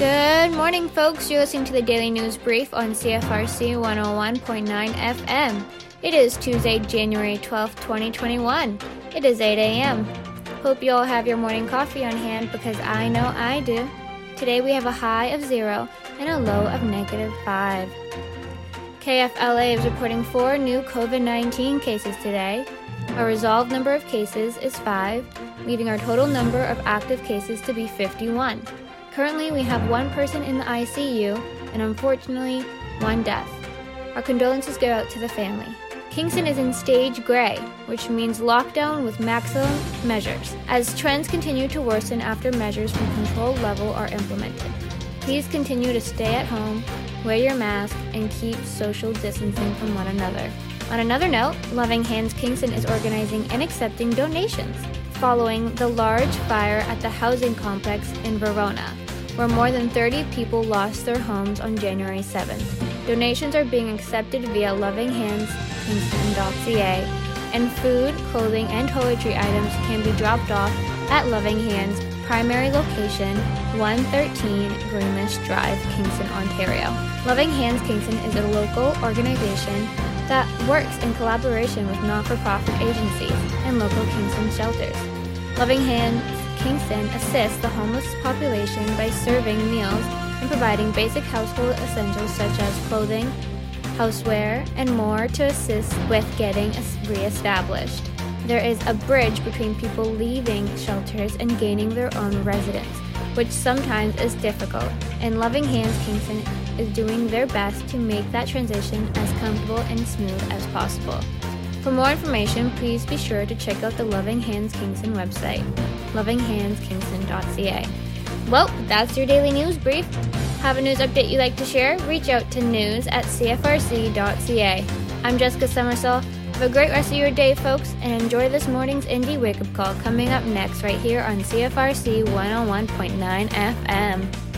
Good morning, folks. You're listening to the Daily News Brief on CFRC 101.9 FM. It is Tuesday, January 12, 2021. It is 8 a.m. Hope you all have your morning coffee on hand because I know I do. Today we have a high of zero and a low of negative five. KFLA is reporting four new COVID 19 cases today. Our resolved number of cases is five, leaving our total number of active cases to be 51. Currently, we have one person in the ICU and unfortunately, one death. Our condolences go out to the family. Kingston is in stage gray, which means lockdown with maximum measures, as trends continue to worsen after measures from control level are implemented. Please continue to stay at home, wear your mask, and keep social distancing from one another. On another note, Loving Hands Kingston is organizing and accepting donations following the large fire at the housing complex in Verona, where more than 30 people lost their homes on January 7th. Donations are being accepted via lovinghandskingston.ca, and food, clothing, and toiletry items can be dropped off at Loving Hands primary location 113 Greenwich Drive, Kingston, Ontario. Loving Hands Kingston is a local organization that works in collaboration with not for profit agencies and local Kingston shelters. Loving Hands Kingston assists the homeless population by serving meals and providing basic household essentials such as clothing, houseware, and more to assist with getting reestablished. There is a bridge between people leaving shelters and gaining their own residence, which sometimes is difficult, and Loving Hands Kingston is doing their best to make that transition as comfortable and smooth as possible. For more information, please be sure to check out the Loving Hands Kingston website, lovinghandskingston.ca. Well, that's your daily news brief. Have a news update you'd like to share? Reach out to news at cfrc.ca. I'm Jessica Somersall. Have a great rest of your day, folks, and enjoy this morning's Indie Wake Up Call coming up next right here on CFRC 101.9 FM.